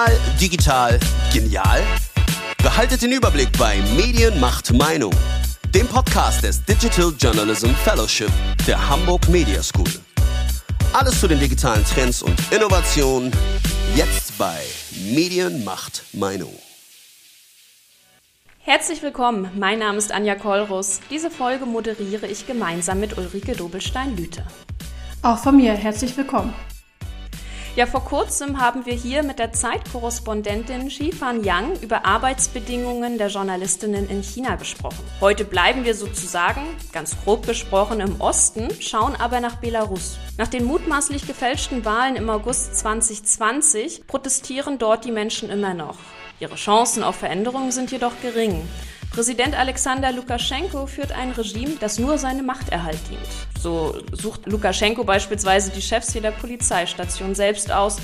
Real, digital, genial? Behaltet den Überblick bei Medien macht Meinung, dem Podcast des Digital Journalism Fellowship der Hamburg Media School. Alles zu den digitalen Trends und Innovationen jetzt bei Medien macht Meinung. Herzlich willkommen, mein Name ist Anja Kollrus. Diese Folge moderiere ich gemeinsam mit Ulrike Dobelstein-Lüte. Auch von mir herzlich willkommen. Ja, vor kurzem haben wir hier mit der Zeitkorrespondentin Shifan Yang über Arbeitsbedingungen der Journalistinnen in China gesprochen. Heute bleiben wir sozusagen, ganz grob gesprochen, im Osten, schauen aber nach Belarus. Nach den mutmaßlich gefälschten Wahlen im August 2020 protestieren dort die Menschen immer noch. Ihre Chancen auf Veränderungen sind jedoch gering. Präsident Alexander Lukaschenko führt ein Regime, das nur seine Machterhalt dient. So sucht Lukaschenko beispielsweise die Chefs jeder Polizeistation selbst aus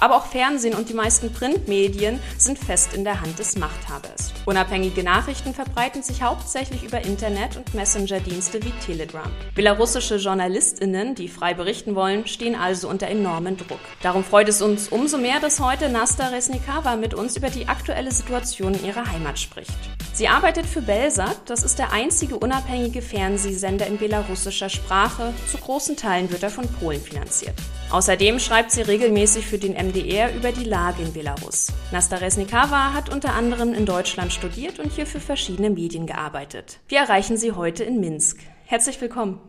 aber auch Fernsehen und die meisten Printmedien sind fest in der Hand des Machthabers. Unabhängige Nachrichten verbreiten sich hauptsächlich über Internet und Messenger-Dienste wie Telegram. Belarussische JournalistInnen, die frei berichten wollen, stehen also unter enormen Druck. Darum freut es uns umso mehr, dass heute Nasta Resnikava mit uns über die aktuelle Situation in ihrer Heimat spricht. Sie arbeitet für Belsat, das ist der einzige unabhängige Fernsehsender in belarussischer Sprache. Zu großen Teilen wird er von Polen finanziert. Außerdem schreibt sie regelmäßig für den MDR über die Lage in Belarus. Nasta Resnikava hat unter anderem in Deutschland studiert und hier für verschiedene Medien gearbeitet. Wir erreichen sie heute in Minsk. Herzlich willkommen.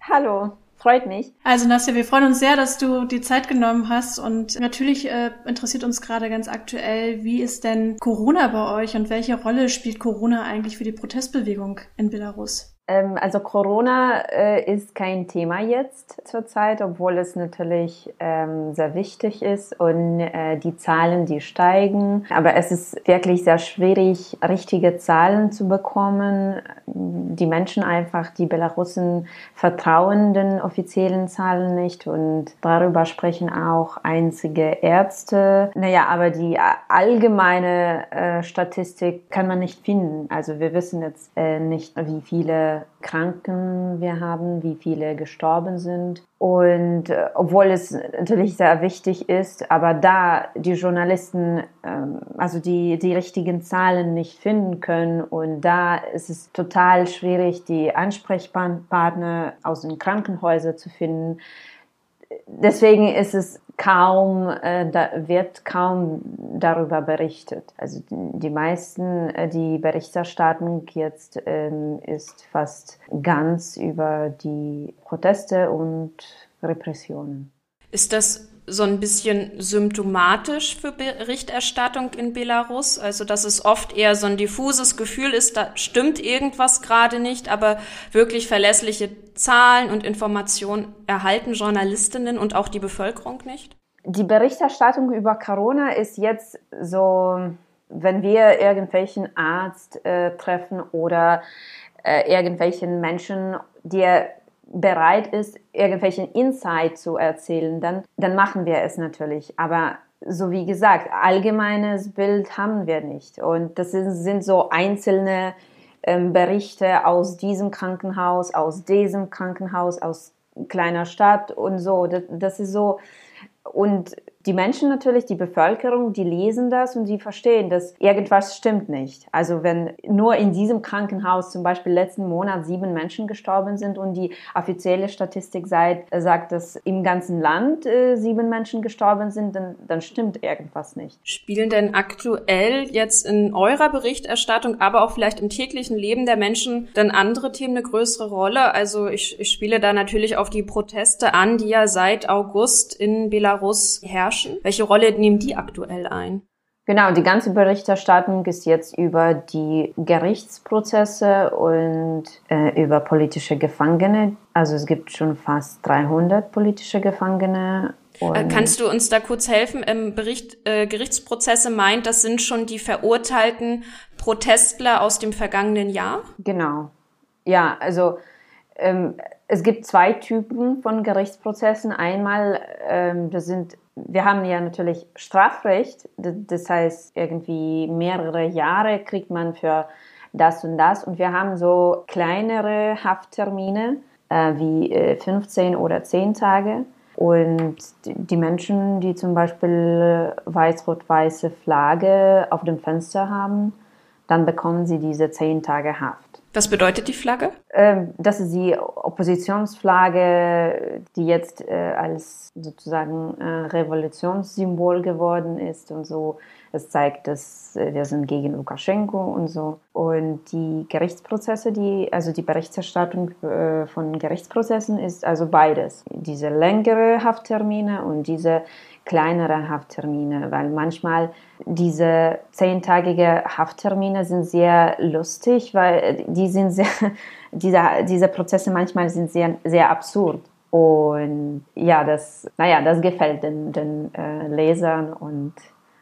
Hallo. Freut mich. Also Nastja, wir freuen uns sehr, dass du die Zeit genommen hast und natürlich äh, interessiert uns gerade ganz aktuell, wie ist denn Corona bei euch und welche Rolle spielt Corona eigentlich für die Protestbewegung in Belarus? Ähm, also Corona äh, ist kein Thema jetzt zurzeit, obwohl es natürlich ähm, sehr wichtig ist und äh, die Zahlen, die steigen. Aber es ist wirklich sehr schwierig, richtige Zahlen zu bekommen. Die Menschen einfach, die Belarusen vertrauen den offiziellen Zahlen nicht und darüber sprechen auch einzige Ärzte. Naja, aber die allgemeine äh, Statistik kann man nicht finden. Also wir wissen jetzt äh, nicht, wie viele Kranken wir haben, wie viele gestorben sind. Und äh, obwohl es natürlich sehr wichtig ist, aber da die Journalisten ähm, also die, die richtigen Zahlen nicht finden können und da ist es total schwierig, die Ansprechpartner aus den Krankenhäusern zu finden. Deswegen ist es kaum, äh, da wird kaum darüber berichtet. Also die meisten, äh, die Berichterstattung jetzt ähm, ist fast ganz über die Proteste und Repressionen. Ist das so ein bisschen symptomatisch für Berichterstattung in Belarus. Also, dass es oft eher so ein diffuses Gefühl ist, da stimmt irgendwas gerade nicht, aber wirklich verlässliche Zahlen und Informationen erhalten Journalistinnen und auch die Bevölkerung nicht? Die Berichterstattung über Corona ist jetzt so, wenn wir irgendwelchen Arzt äh, treffen oder äh, irgendwelchen Menschen, der bereit ist, irgendwelchen Insight zu erzählen, dann, dann machen wir es natürlich. Aber so wie gesagt, allgemeines Bild haben wir nicht. Und das sind, sind so einzelne ähm, Berichte aus diesem Krankenhaus, aus diesem Krankenhaus, aus kleiner Stadt und so. Das, das ist so. Und die Menschen natürlich, die Bevölkerung, die lesen das und die verstehen, dass irgendwas stimmt nicht. Also wenn nur in diesem Krankenhaus zum Beispiel letzten Monat sieben Menschen gestorben sind und die offizielle Statistik sagt, sagt dass im ganzen Land äh, sieben Menschen gestorben sind, dann, dann stimmt irgendwas nicht. Spielen denn aktuell jetzt in eurer Berichterstattung, aber auch vielleicht im täglichen Leben der Menschen dann andere Themen eine größere Rolle? Also ich, ich spiele da natürlich auf die Proteste an, die ja seit August in Belarus herrschen herrschen? Welche Rolle nehmen die aktuell ein? Genau, die ganze Berichterstattung ist jetzt über die Gerichtsprozesse und äh, über politische Gefangene. Also es gibt schon fast 300 politische Gefangene. Äh, kannst du uns da kurz helfen? Im Bericht äh, Gerichtsprozesse meint, das sind schon die verurteilten Protestler aus dem vergangenen Jahr? Genau. Ja, also ähm, es gibt zwei Typen von Gerichtsprozessen. Einmal, ähm, das sind wir haben ja natürlich Strafrecht, das heißt irgendwie mehrere Jahre kriegt man für das und das und wir haben so kleinere Hafttermine äh, wie äh, 15 oder 10 Tage Und die Menschen, die zum Beispiel weiß-rot-weiße Flagge auf dem Fenster haben, dann bekommen sie diese zehn Tage Haft. Was bedeutet die Flagge? Ähm, das ist die Oppositionsflagge, die jetzt äh, als sozusagen äh, Revolutionssymbol geworden ist und so. Es zeigt, dass äh, wir sind gegen Lukaschenko und so. Und die Gerichtsprozesse, die, also die Berichterstattung von Gerichtsprozessen ist also beides. Diese längere Hafttermine und diese kleinere Hafttermine, weil manchmal diese zehntagige Hafttermine sind sehr lustig, weil die sind sehr, diese, diese Prozesse manchmal sind sehr, sehr absurd. Und ja, das, naja, das gefällt den, den äh, Lesern und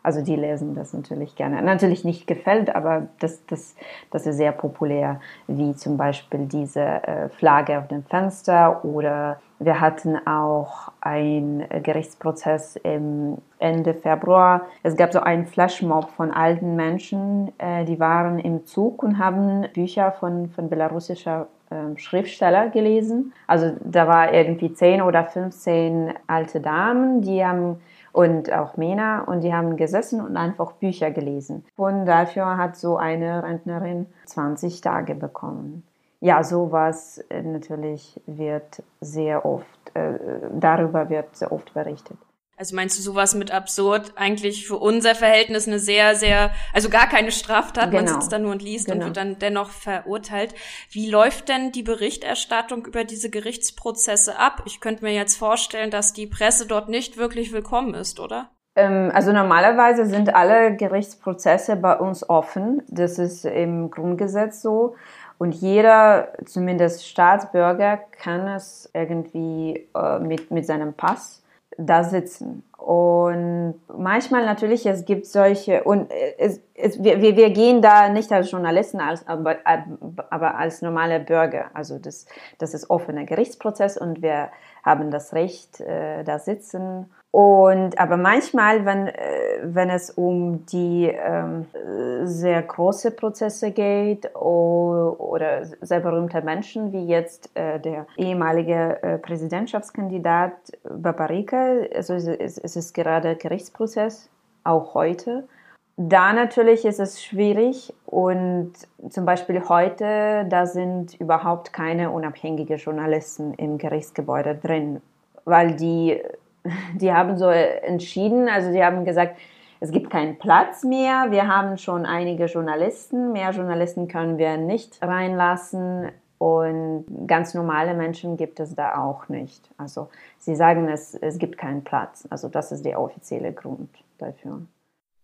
also die lesen das natürlich gerne. Natürlich nicht gefällt, aber das, das, das ist sehr populär, wie zum Beispiel diese äh, Flagge auf dem Fenster oder wir hatten auch einen Gerichtsprozess im Ende Februar. Es gab so einen Flashmob von alten Menschen, äh, die waren im Zug und haben Bücher von, von belarussischer äh, Schriftsteller gelesen. Also da war irgendwie 10 oder 15 alte Damen, die haben und auch Männer und die haben gesessen und einfach Bücher gelesen. Und dafür hat so eine Rentnerin 20 Tage bekommen. Ja, sowas äh, natürlich wird sehr oft, äh, darüber wird sehr oft berichtet. Also meinst du sowas mit absurd eigentlich für unser Verhältnis eine sehr, sehr, also gar keine Straftat, genau. man sitzt da nur und liest genau. und wird dann dennoch verurteilt. Wie läuft denn die Berichterstattung über diese Gerichtsprozesse ab? Ich könnte mir jetzt vorstellen, dass die Presse dort nicht wirklich willkommen ist, oder? Ähm, also normalerweise sind alle Gerichtsprozesse bei uns offen. Das ist im Grundgesetz so. Und jeder, zumindest Staatsbürger, kann es irgendwie äh, mit, mit seinem Pass da sitzen. Und manchmal natürlich, es gibt solche, und es, es, wir, wir gehen da nicht als Journalisten, als, aber, aber als normale Bürger. Also das, das ist offener Gerichtsprozess und wir haben das Recht, äh, da sitzen und aber manchmal, wenn, äh, wenn es um die ähm, sehr große Prozesse geht oder sehr berühmte Menschen, wie jetzt äh, der ehemalige äh, Präsidentschaftskandidat Babarika, also es, es ist gerade Gerichtsprozess, auch heute. Da natürlich ist es schwierig und zum Beispiel heute, da sind überhaupt keine unabhängigen Journalisten im Gerichtsgebäude drin, weil die die haben so entschieden, also die haben gesagt, es gibt keinen Platz mehr, wir haben schon einige Journalisten, mehr Journalisten können wir nicht reinlassen und ganz normale Menschen gibt es da auch nicht. Also sie sagen, es, es gibt keinen Platz. Also das ist der offizielle Grund dafür.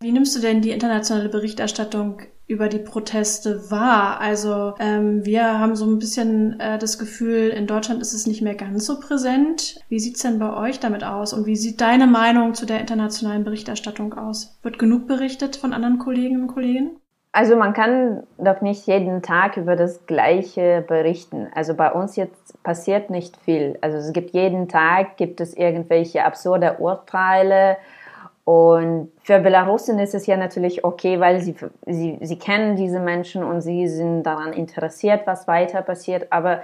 Wie nimmst du denn die internationale Berichterstattung über die Proteste wahr? Also ähm, wir haben so ein bisschen äh, das Gefühl, in Deutschland ist es nicht mehr ganz so präsent. Wie sieht's denn bei euch damit aus? Und wie sieht deine Meinung zu der internationalen Berichterstattung aus? Wird genug berichtet von anderen Kolleginnen und Kollegen? Also man kann doch nicht jeden Tag über das Gleiche berichten. Also bei uns jetzt passiert nicht viel. Also es gibt jeden Tag gibt es irgendwelche absurde Urteile und für Belarusen ist es ja natürlich okay, weil sie, sie, sie kennen diese Menschen und sie sind daran interessiert, was weiter passiert. Aber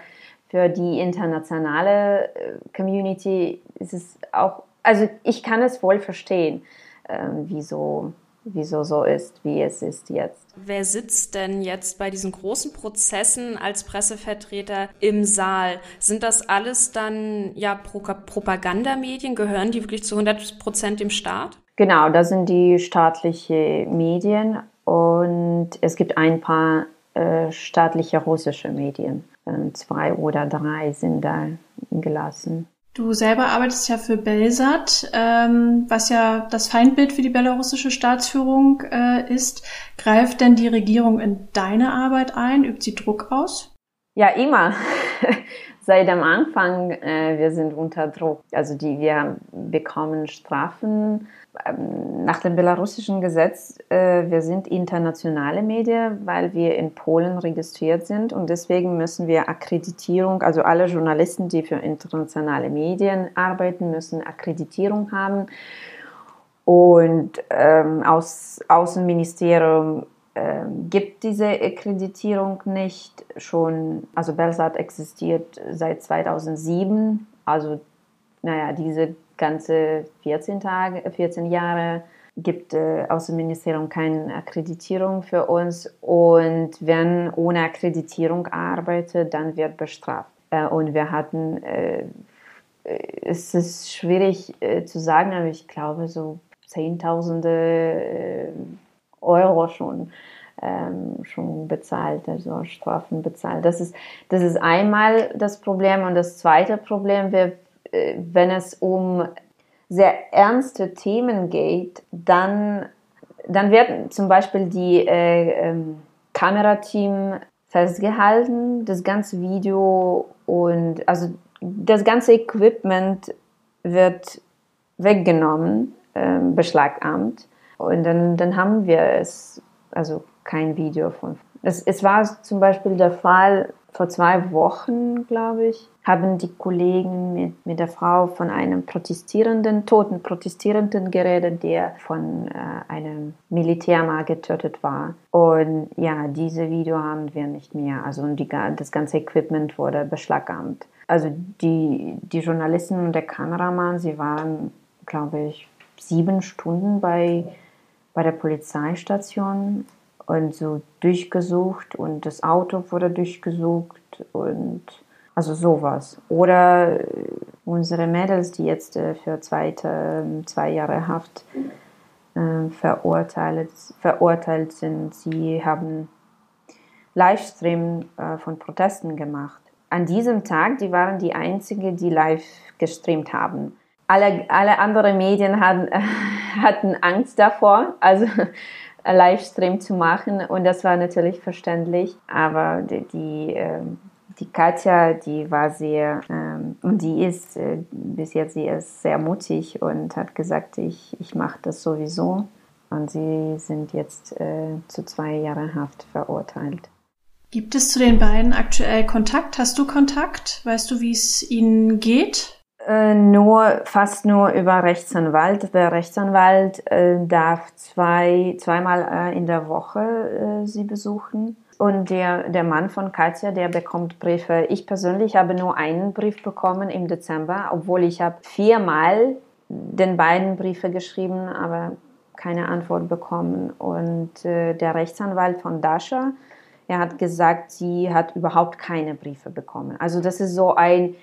für die internationale äh, Community ist es auch, also ich kann es wohl verstehen, äh, wieso, wieso so ist, wie es ist jetzt. Wer sitzt denn jetzt bei diesen großen Prozessen als Pressevertreter im Saal? Sind das alles dann ja Propagandamedien? Gehören die wirklich zu 100 Prozent dem Staat? Genau, das sind die staatlichen Medien und es gibt ein paar äh, staatliche russische Medien. Ähm, zwei oder drei sind da gelassen. Du selber arbeitest ja für Belsat, ähm, was ja das Feindbild für die belarussische Staatsführung äh, ist. Greift denn die Regierung in deine Arbeit ein? Übt sie Druck aus? Ja, immer. Seit am Anfang, äh, wir sind unter Druck. Also die, wir bekommen Strafen nach dem belarussischen Gesetz, äh, wir sind internationale Medien, weil wir in Polen registriert sind und deswegen müssen wir Akkreditierung, also alle Journalisten, die für internationale Medien arbeiten, müssen Akkreditierung haben. Und ähm, aus Außenministerium äh, gibt diese Akkreditierung nicht schon, also Belsat existiert seit 2007, also naja, diese ganze 14 Tage, 14 Jahre gibt äh, Außenministerium keine Akkreditierung für uns und wenn ohne Akkreditierung arbeitet, dann wird bestraft. Äh, und wir hatten, äh, es ist schwierig äh, zu sagen, aber ich glaube so Zehntausende äh, Euro schon. Ähm, schon bezahlt, also Strafen bezahlt. Das ist, das ist einmal das Problem. Und das zweite Problem äh, wenn es um sehr ernste Themen geht, dann, dann wird zum Beispiel die äh, ähm, Kamerateam festgehalten, das ganze Video und also das ganze Equipment wird weggenommen, äh, beschlagnamt und dann, dann haben wir es, also kein Video von. Es, es war zum Beispiel der Fall vor zwei Wochen, glaube ich, haben die Kollegen mit, mit der Frau von einem protestierenden, toten Protestierenden geredet, der von äh, einem Militär mal getötet war. Und ja, diese Video haben wir nicht mehr. Also die, das ganze Equipment wurde beschlagnahmt. Also die, die Journalisten und der Kameramann, sie waren, glaube ich, sieben Stunden bei, bei der Polizeistation und so durchgesucht und das Auto wurde durchgesucht und also sowas. Oder äh, unsere Mädels, die jetzt äh, für zweite, zwei Jahre Haft äh, verurteilt, verurteilt sind, sie haben Livestream von Protesten gemacht. An diesem Tag, die waren die einzigen, die live gestreamt haben. Alle, alle anderen Medien hatten, hatten Angst davor. Also Livestream zu machen und das war natürlich verständlich. Aber die, die, ähm, die Katja, die war sehr, ähm, und die ist äh, bis jetzt, sie ist sehr mutig und hat gesagt, ich, ich mache das sowieso. Und sie sind jetzt äh, zu zwei Jahren Haft verurteilt. Gibt es zu den beiden aktuell Kontakt? Hast du Kontakt? Weißt du, wie es ihnen geht? Äh, nur, fast nur über Rechtsanwalt. Der Rechtsanwalt äh, darf zwei, zweimal äh, in der Woche äh, sie besuchen. Und der, der Mann von Katja, der bekommt Briefe. Ich persönlich habe nur einen Brief bekommen im Dezember, obwohl ich habe viermal den beiden Briefe geschrieben, aber keine Antwort bekommen. Und äh, der Rechtsanwalt von Dasha, er hat gesagt, sie hat überhaupt keine Briefe bekommen. Also das ist so ein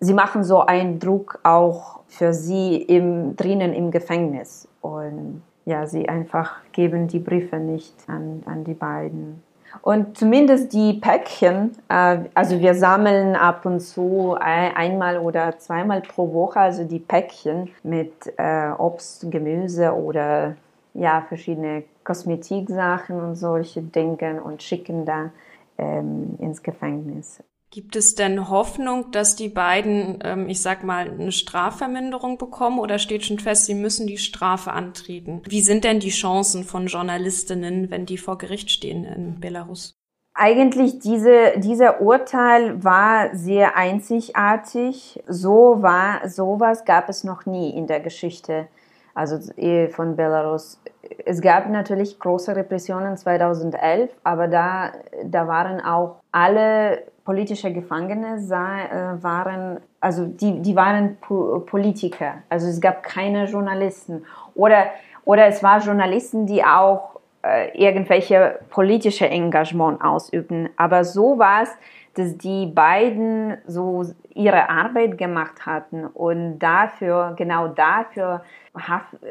sie machen so einen Druck auch für sie im, drinnen im Gefängnis. Und ja, sie einfach geben die Briefe nicht an, an die beiden. Und zumindest die Päckchen, äh, also wir sammeln ab und zu ein, einmal oder zweimal pro Woche, also die Päckchen mit äh, Obst, Gemüse oder ja, verschiedene Kosmetiksachen und solche Dinge und schicken da ähm, ins Gefängnis. Gibt es denn Hoffnung, dass die beiden, ähm, ich sag mal, eine Strafverminderung bekommen oder steht schon fest, sie müssen die Strafe antreten? Wie sind denn die Chancen von Journalistinnen, wenn die vor Gericht stehen in Belarus? Eigentlich diese, dieser Urteil war sehr einzigartig. So war, sowas gab es noch nie in der Geschichte, also eh, von Belarus. Es gab natürlich große Repressionen 2011, aber da, da waren auch alle politische Gefangene sah, äh, waren, also die, die waren po Politiker. Also es gab keine Journalisten. Oder, oder es waren Journalisten, die auch äh, irgendwelche politische Engagement ausübten. Aber so war es, dass die beiden so ihre Arbeit gemacht hatten und dafür, genau dafür,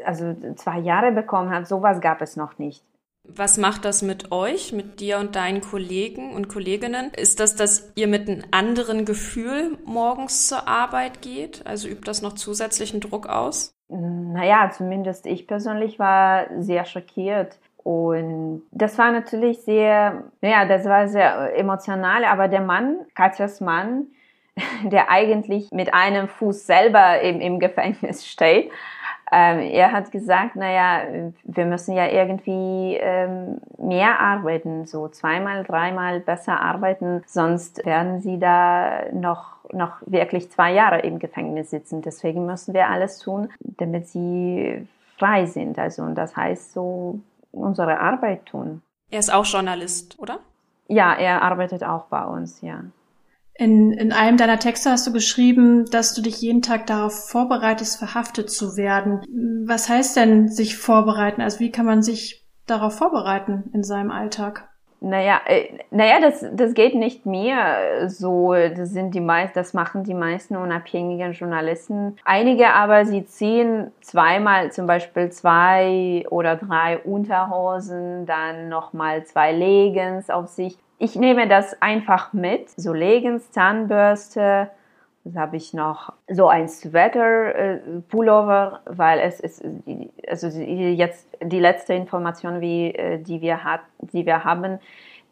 also zwei Jahre bekommen hat. Sowas gab es noch nicht. Was macht das mit euch, mit dir und deinen Kollegen und Kolleginnen? Ist das, dass ihr mit einem anderen Gefühl morgens zur Arbeit geht? Also übt das noch zusätzlichen Druck aus? Naja, zumindest ich persönlich war sehr schockiert. Und das war natürlich sehr, ja, das war sehr emotional, aber der Mann, Katjas Mann, der eigentlich mit einem Fuß selber im, im Gefängnis steht, ähm, er hat gesagt, naja, wir müssen ja irgendwie ähm, mehr arbeiten, so zweimal, dreimal besser arbeiten, sonst werden sie da noch, noch wirklich zwei Jahre im Gefängnis sitzen. Deswegen müssen wir alles tun, damit sie frei sind. Also, und das heißt so, unsere Arbeit tun. Er ist auch Journalist, oder? Ja, er arbeitet auch bei uns, ja. In, in einem deiner Texte hast du geschrieben, dass du dich jeden Tag darauf vorbereitest, verhaftet zu werden. Was heißt denn sich vorbereiten? Also wie kann man sich darauf vorbereiten in seinem Alltag? Naja, äh, naja, das, das geht nicht mehr so. Das sind die meisten, das machen die meisten unabhängigen Journalisten. Einige aber, sie ziehen zweimal zum Beispiel zwei oder drei Unterhosen, dann nochmal zwei Leggings auf sich ich nehme das einfach mit. So Leggings, Zahnbürste, das habe ich noch so ein Sweater, äh, Pullover, weil es ist, also jetzt die letzte Information, wie, äh, die, wir hat, die wir haben,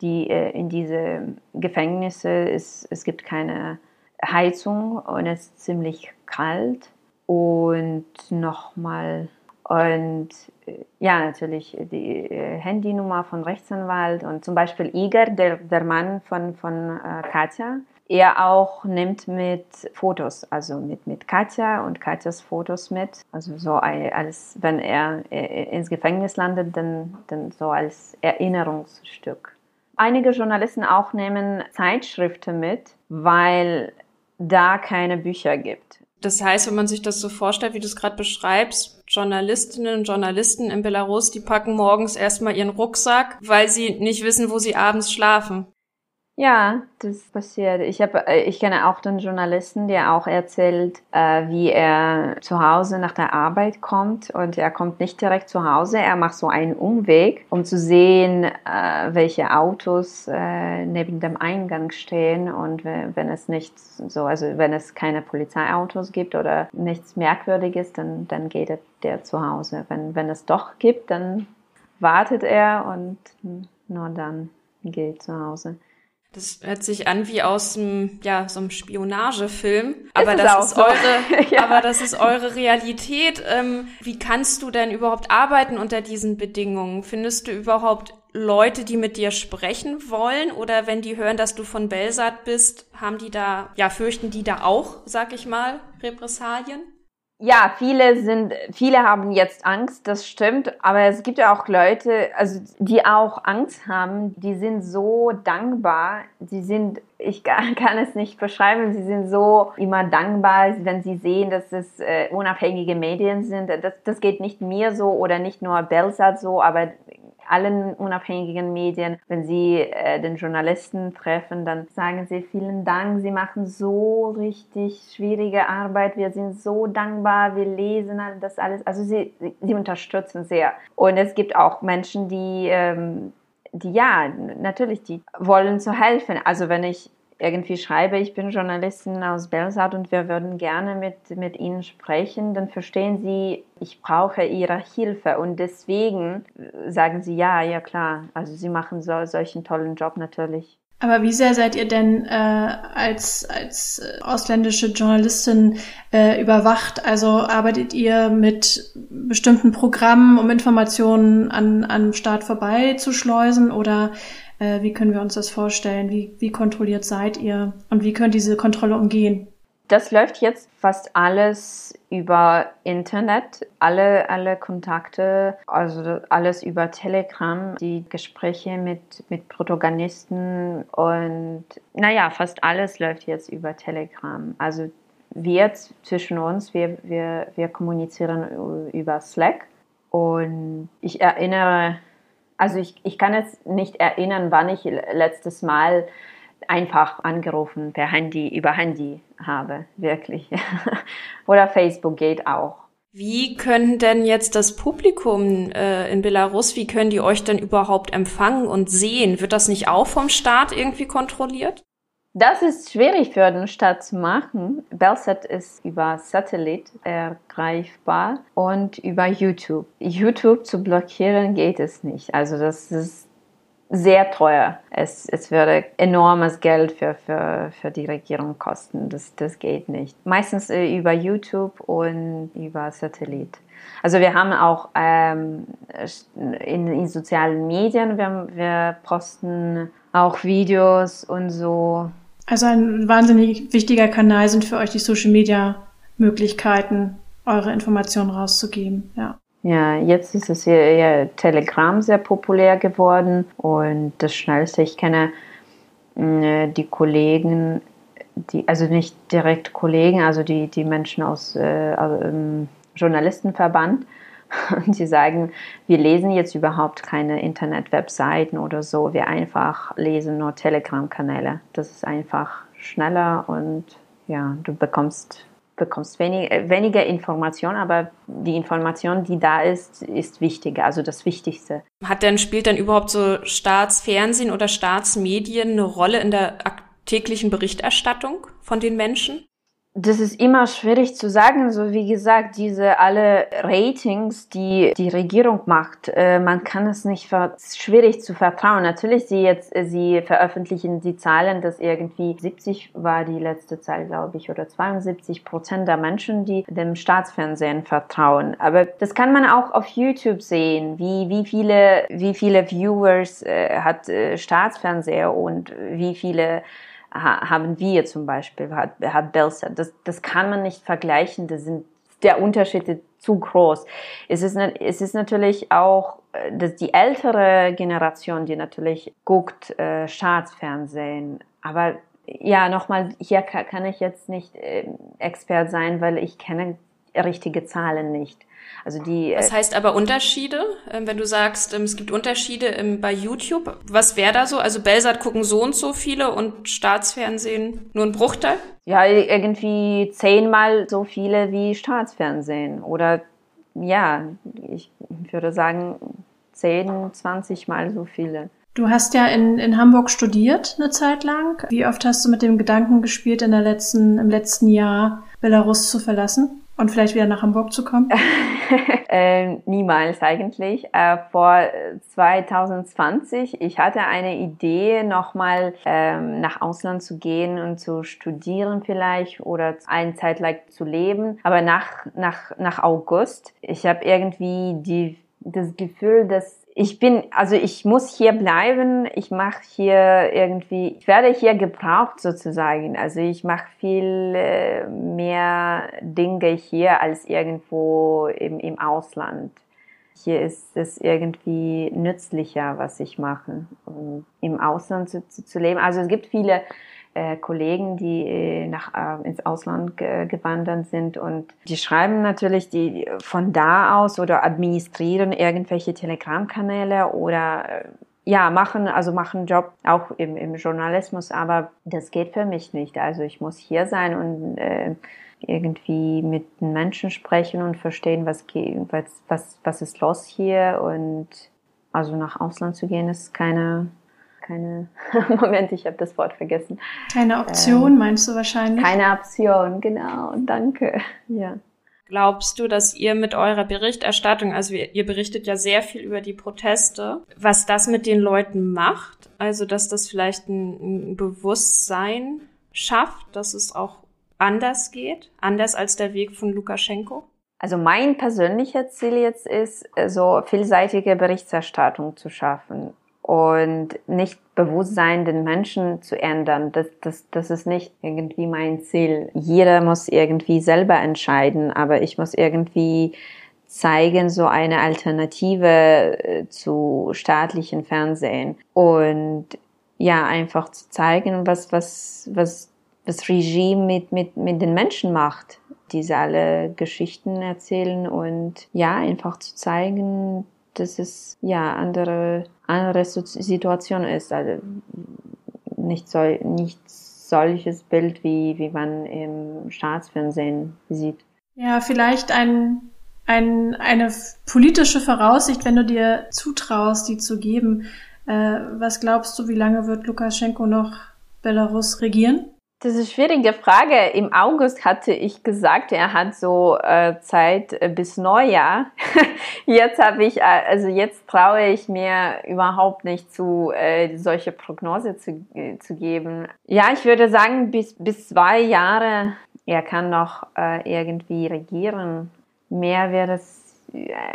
die äh, in diese Gefängnisse ist, es gibt keine Heizung und es ist ziemlich kalt. Und nochmal und äh, ja, natürlich die äh, Handynummer von Rechtsanwalt und zum Beispiel Iger, der, der Mann von, von Katja, er auch nimmt mit Fotos, also mit, mit Katja und Katjas Fotos mit. Also so als, wenn er ins Gefängnis landet, dann, dann so als Erinnerungsstück. Einige Journalisten auch nehmen Zeitschriften mit, weil da keine Bücher gibt. Das heißt, wenn man sich das so vorstellt, wie du es gerade beschreibst, Journalistinnen und Journalisten in Belarus, die packen morgens erstmal ihren Rucksack, weil sie nicht wissen, wo sie abends schlafen. Ja, das passiert. Ich habe, äh, ich kenne auch den Journalisten, der auch erzählt, äh, wie er zu Hause nach der Arbeit kommt und er kommt nicht direkt zu Hause. Er macht so einen Umweg, um zu sehen, äh, welche Autos äh, neben dem Eingang stehen und wenn es nicht so, also wenn es keine Polizeiautos gibt oder nichts Merkwürdiges, dann dann geht er der zu Hause. Wenn wenn es doch gibt, dann wartet er und nur dann geht zu Hause. Das hört sich an wie aus einem, ja, so einem Spionagefilm. Aber das ist so. eure, ja. aber das ist eure Realität. Ähm, wie kannst du denn überhaupt arbeiten unter diesen Bedingungen? Findest du überhaupt Leute, die mit dir sprechen wollen? Oder wenn die hören, dass du von Belsat bist, haben die da, ja, fürchten die da auch, sag ich mal, Repressalien? Ja, viele sind, viele haben jetzt Angst, das stimmt, aber es gibt ja auch Leute, also die auch Angst haben, die sind so dankbar, die sind, ich kann es nicht beschreiben, sie sind so immer dankbar, wenn sie sehen, dass es äh, unabhängige Medien sind. Das, das geht nicht mir so oder nicht nur Belsat so, aber allen unabhängigen Medien, wenn sie äh, den Journalisten treffen, dann sagen sie vielen Dank, sie machen so richtig schwierige Arbeit, wir sind so dankbar, wir lesen das alles, also sie, sie unterstützen sehr. Und es gibt auch Menschen, die, ähm, die ja, natürlich, die wollen zu helfen. Also wenn ich irgendwie schreibe, ich bin Journalistin aus Belsat und wir würden gerne mit, mit Ihnen sprechen, dann verstehen Sie, ich brauche Ihre Hilfe und deswegen sagen Sie ja, ja klar. Also Sie machen so, solchen tollen Job natürlich. Aber wie sehr seid ihr denn äh, als, als äh, ausländische Journalistin äh, überwacht? Also arbeitet ihr mit bestimmten Programmen, um Informationen an, an Staat vorbeizuschleusen oder äh, wie können wir uns das vorstellen? Wie, wie kontrolliert seid ihr? Und wie könnt ihr diese Kontrolle umgehen? Das läuft jetzt fast alles über Internet, alle, alle Kontakte, also alles über Telegram, die Gespräche mit, mit Protagonisten und naja, fast alles läuft jetzt über Telegram. Also wir zwischen uns, wir, wir, wir kommunizieren über Slack und ich erinnere also ich, ich kann jetzt nicht erinnern, wann ich letztes Mal einfach angerufen per Handy, über Handy habe, wirklich. Oder Facebook geht auch. Wie können denn jetzt das Publikum äh, in Belarus, wie können die euch denn überhaupt empfangen und sehen? Wird das nicht auch vom Staat irgendwie kontrolliert? Das ist schwierig für den Staat zu machen. Belsat ist über Satellit ergreifbar und über YouTube. YouTube zu blockieren geht es nicht. Also das ist sehr teuer. Es, es würde enormes Geld für, für, für die Regierung kosten. Das, das geht nicht. Meistens äh, über YouTube und über Satellit. Also wir haben auch ähm, in, in sozialen Medien, wir, wir posten auch Videos und so also ein wahnsinnig wichtiger Kanal sind für euch die Social Media Möglichkeiten, eure Informationen rauszugeben, ja. Ja, jetzt ist es ja, ja Telegram sehr populär geworden und das Schnellste, ich kenne äh, die Kollegen die, also nicht direkt Kollegen, also die, die Menschen aus äh, also Journalistenverband, und die sagen, wir lesen jetzt überhaupt keine Internet-Webseiten oder so, wir einfach lesen nur Telegram-Kanäle. Das ist einfach schneller und ja, du bekommst bekommst wenig, äh, weniger Information, aber die Information, die da ist, ist wichtiger, also das Wichtigste. Hat denn, spielt denn überhaupt so Staatsfernsehen oder Staatsmedien eine Rolle in der täglichen Berichterstattung von den Menschen? Das ist immer schwierig zu sagen. So wie gesagt, diese alle Ratings, die die Regierung macht, äh, man kann es nicht schwierig zu vertrauen. Natürlich, sie jetzt, äh, sie veröffentlichen die Zahlen, dass irgendwie 70 war die letzte Zahl, glaube ich, oder 72 Prozent der Menschen, die dem Staatsfernsehen vertrauen. Aber das kann man auch auf YouTube sehen, wie wie viele wie viele Viewers äh, hat äh, Staatsfernseher und wie viele haben wir zum Beispiel, hat, hat Belsa. Das, das kann man nicht vergleichen, das sind, der Unterschied ist zu groß. Es ist, es ist natürlich auch äh, dass die ältere Generation, die natürlich guckt äh, Staatsfernsehen, aber ja, nochmal, hier kann ich jetzt nicht äh, Expert sein, weil ich kenne richtige Zahlen nicht. Also die. Was äh, heißt aber Unterschiede? Ähm, wenn du sagst, ähm, es gibt Unterschiede bei YouTube, was wäre da so? Also Belsat gucken so und so viele und Staatsfernsehen nur ein Bruchteil? Ja, irgendwie zehnmal so viele wie Staatsfernsehen. Oder ja, ich würde sagen zehn, zwanzig Mal so viele. Du hast ja in, in Hamburg studiert eine Zeit lang. Wie oft hast du mit dem Gedanken gespielt, in der letzten, im letzten Jahr Belarus zu verlassen? Und vielleicht wieder nach Hamburg zu kommen? äh, niemals eigentlich. Äh, vor 2020, ich hatte eine Idee, nochmal ähm, nach Ausland zu gehen und zu studieren vielleicht oder eine Zeit lang zu leben. Aber nach, nach, nach August, ich habe irgendwie die, das Gefühl, dass ich bin, also ich muss hier bleiben. Ich mache hier irgendwie, ich werde hier gebraucht sozusagen. Also ich mache viel äh, mehr Dinge hier als irgendwo im, im Ausland. Hier ist es irgendwie nützlicher, was ich mache, um im Ausland zu, zu, zu leben. Also es gibt viele äh, Kollegen, die äh, nach, äh, ins Ausland ge gewandert sind. Und die schreiben natürlich die von da aus oder administrieren irgendwelche Telegram-Kanäle oder äh, ja, machen, also machen Job auch im, im Journalismus, aber das geht für mich nicht. Also ich muss hier sein und äh, irgendwie mit den Menschen sprechen und verstehen, was, was, was, was ist los hier. Und also nach Ausland zu gehen ist keine, keine, Moment, ich habe das Wort vergessen. Keine Option, ähm, meinst du wahrscheinlich? Keine Option, genau, danke. Ja. Glaubst du, dass ihr mit eurer Berichterstattung, also ihr berichtet ja sehr viel über die Proteste, was das mit den Leuten macht? Also, dass das vielleicht ein, ein Bewusstsein schafft, dass es auch anders geht, anders als der Weg von Lukaschenko? Also mein persönlicher Ziel jetzt ist, so vielseitige Berichterstattung zu schaffen und nicht Bewusstsein den Menschen zu ändern. Das, das, das ist nicht irgendwie mein Ziel. Jeder muss irgendwie selber entscheiden, aber ich muss irgendwie zeigen, so eine Alternative äh, zu staatlichen Fernsehen und ja, einfach zu zeigen, was, was, was das Regime mit, mit, mit den Menschen macht. Diese alle Geschichten erzählen und ja, einfach zu zeigen, dass es ja andere andere Situation ist. Also nicht, so, nicht solches Bild, wie, wie man im Staatsfernsehen sieht. Ja, vielleicht ein, ein, eine politische Voraussicht, wenn du dir zutraust, die zu geben. Äh, was glaubst du, wie lange wird Lukaschenko noch Belarus regieren? Das ist eine schwierige Frage. Im August hatte ich gesagt, er hat so äh, Zeit äh, bis Neujahr. jetzt habe ich, äh, also jetzt traue ich mir überhaupt nicht zu, äh, solche Prognose zu, äh, zu geben. Ja, ich würde sagen, bis, bis zwei Jahre, er kann noch äh, irgendwie regieren. Mehr wäre es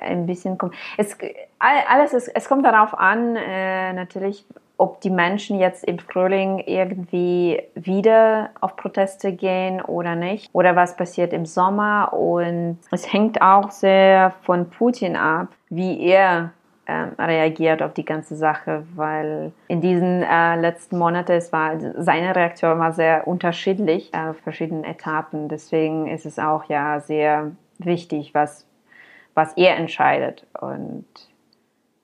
ein bisschen kommen. Es, alles ist, es kommt darauf an, natürlich, ob die Menschen jetzt im Frühling irgendwie wieder auf Proteste gehen oder nicht oder was passiert im Sommer und es hängt auch sehr von Putin ab, wie er äh, reagiert auf die ganze Sache, weil in diesen äh, letzten Monaten es war seine Reaktion war sehr unterschiedlich auf verschiedenen Etappen. Deswegen ist es auch ja sehr wichtig, was was er entscheidet und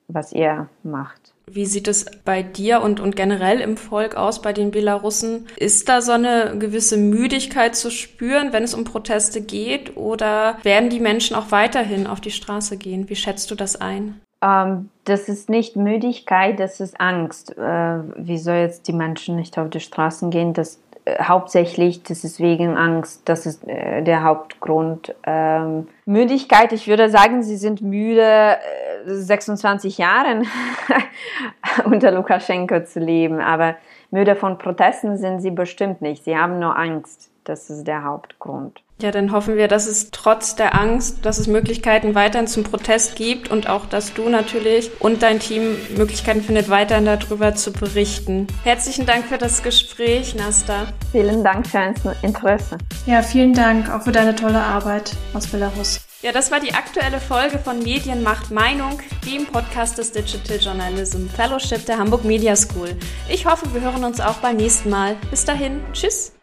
was er macht. Wie sieht es bei dir und, und generell im Volk aus, bei den Belarussen? Ist da so eine gewisse Müdigkeit zu spüren, wenn es um Proteste geht? Oder werden die Menschen auch weiterhin auf die Straße gehen? Wie schätzt du das ein? Ähm, das ist nicht Müdigkeit, das ist Angst. Äh, wieso jetzt die Menschen nicht auf die Straßen gehen? Das hauptsächlich, das ist wegen Angst, das ist äh, der Hauptgrund. Ähm, Müdigkeit, ich würde sagen, sie sind müde, äh, 26 Jahren unter Lukaschenko zu leben, aber müde von Protesten sind sie bestimmt nicht. Sie haben nur Angst. Das ist der Hauptgrund. Ja, dann hoffen wir, dass es trotz der Angst, dass es Möglichkeiten weiterhin zum Protest gibt und auch, dass du natürlich und dein Team Möglichkeiten findet, weiterhin darüber zu berichten. Herzlichen Dank für das Gespräch, Nasta. Vielen Dank für dein Interesse. Ja, vielen Dank auch für deine tolle Arbeit aus Belarus. Ja, das war die aktuelle Folge von Medien macht Meinung, dem Podcast des Digital Journalism Fellowship der Hamburg Media School. Ich hoffe, wir hören uns auch beim nächsten Mal. Bis dahin, tschüss.